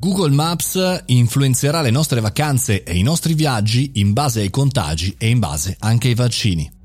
Google Maps influenzerà le nostre vacanze e i nostri viaggi in base ai contagi e in base anche ai vaccini.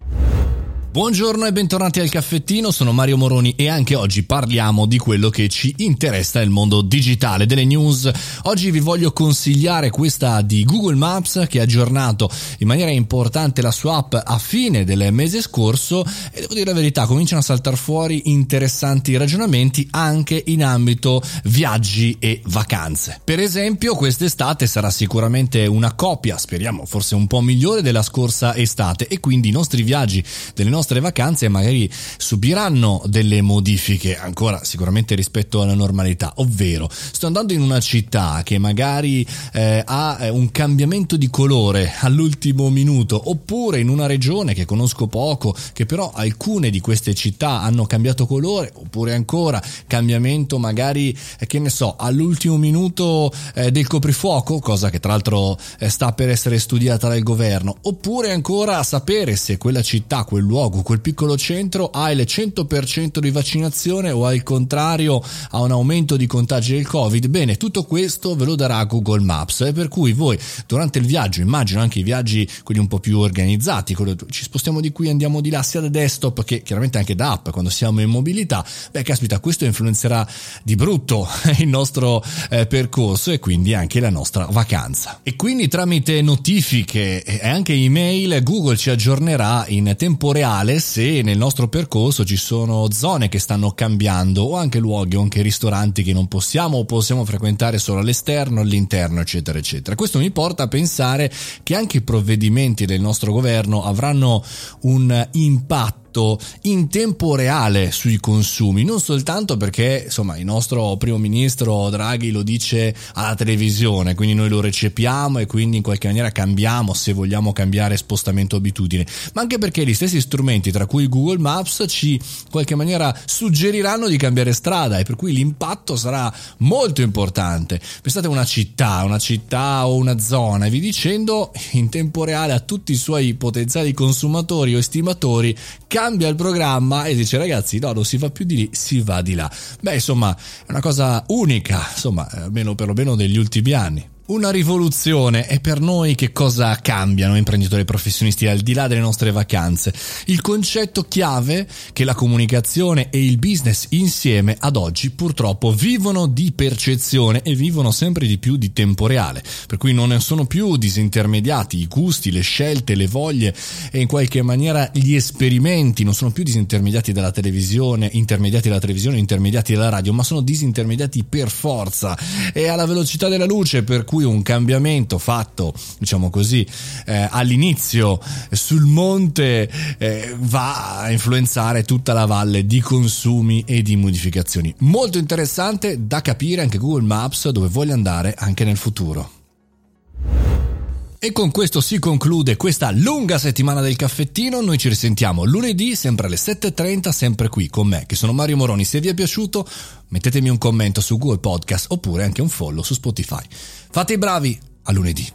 Buongiorno e bentornati al caffettino, sono Mario Moroni e anche oggi parliamo di quello che ci interessa nel mondo digitale, delle news. Oggi vi voglio consigliare questa di Google Maps che ha aggiornato in maniera importante la sua app a fine del mese scorso e devo dire la verità, cominciano a saltare fuori interessanti ragionamenti anche in ambito viaggi e vacanze. Per esempio, quest'estate sarà sicuramente una copia, speriamo forse un po' migliore della scorsa estate e quindi i nostri viaggi delle nostre nostre vacanze magari subiranno delle modifiche ancora sicuramente rispetto alla normalità, ovvero sto andando in una città che magari eh, ha eh, un cambiamento di colore all'ultimo minuto oppure in una regione che conosco poco che però alcune di queste città hanno cambiato colore oppure ancora cambiamento magari eh, che ne so all'ultimo minuto eh, del coprifuoco cosa che tra l'altro eh, sta per essere studiata dal governo oppure ancora sapere se quella città quel luogo luogo, quel piccolo centro ha il 100% di vaccinazione o al contrario ha un aumento di contagi del Covid? Bene, tutto questo ve lo darà Google Maps e per cui voi durante il viaggio, immagino anche i viaggi quelli un po' più organizzati, ci spostiamo di qui, andiamo di là sia da desktop che chiaramente anche da app quando siamo in mobilità, beh caspita questo influenzerà di brutto il nostro eh, percorso e quindi anche la nostra vacanza. E quindi tramite notifiche e anche email Google ci aggiornerà in tempo reale male se nel nostro percorso ci sono zone che stanno cambiando o anche luoghi o anche ristoranti che non possiamo o possiamo frequentare solo all'esterno, all'interno, eccetera, eccetera. Questo mi porta a pensare che anche i provvedimenti del nostro governo avranno un impatto impatto in tempo reale sui consumi, non soltanto perché insomma il nostro primo ministro Draghi lo dice alla televisione, quindi noi lo recepiamo e quindi in qualche maniera cambiamo se vogliamo cambiare spostamento abitudine, ma anche perché gli stessi strumenti, tra cui Google Maps, ci in qualche maniera suggeriranno di cambiare strada e per cui l'impatto sarà molto importante. Pensate a una città, una città o una zona e vi dicendo in tempo reale a tutti i suoi potenziali consumatori o estimatori cambia il programma e dice ragazzi no non si va più di lì si va di là. Beh insomma è una cosa unica insomma almeno perlomeno degli ultimi anni una rivoluzione. E per noi che cosa cambiano imprenditori professionisti al di là delle nostre vacanze? Il concetto chiave che la comunicazione e il business insieme ad oggi purtroppo vivono di percezione e vivono sempre di più di tempo reale, per cui non sono più disintermediati i gusti, le scelte, le voglie e in qualche maniera gli esperimenti. Non sono più disintermediati dalla televisione, intermediati dalla televisione, intermediati dalla radio, ma sono disintermediati per forza e alla velocità della luce per cui un cambiamento fatto, diciamo così, eh, all'inizio sul monte eh, va a influenzare tutta la valle di consumi e di modificazioni. Molto interessante da capire anche Google Maps dove voglio andare anche nel futuro. E con questo si conclude questa lunga settimana del caffettino. Noi ci risentiamo lunedì, sempre alle 7.30, sempre qui con me, che sono Mario Moroni. Se vi è piaciuto, mettetemi un commento su Google Podcast oppure anche un follow su Spotify. Fate i bravi, a lunedì.